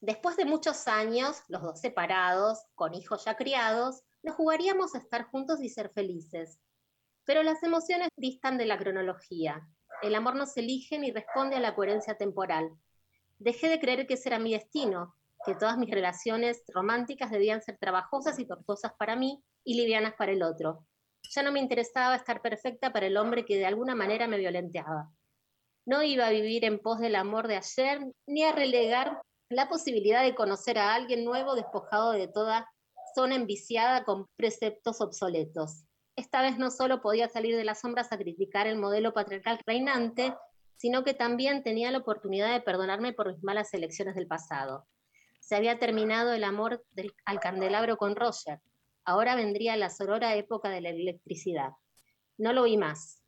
Después de muchos años, los dos separados, con hijos ya criados, nos jugaríamos a estar juntos y ser felices. Pero las emociones distan de la cronología. El amor no se elige ni responde a la coherencia temporal. Dejé de creer que ese era mi destino, que todas mis relaciones románticas debían ser trabajosas y tortuosas para mí y livianas para el otro. Ya no me interesaba estar perfecta para el hombre que de alguna manera me violenteaba. No iba a vivir en pos del amor de ayer, ni a relegar la posibilidad de conocer a alguien nuevo despojado de toda zona enviciada con preceptos obsoletos. Esta vez no solo podía salir de las sombras a criticar el modelo patriarcal reinante, sino que también tenía la oportunidad de perdonarme por mis malas elecciones del pasado. Se había terminado el amor al candelabro con Roger. Ahora vendría la sorora época de la electricidad. No lo vi más.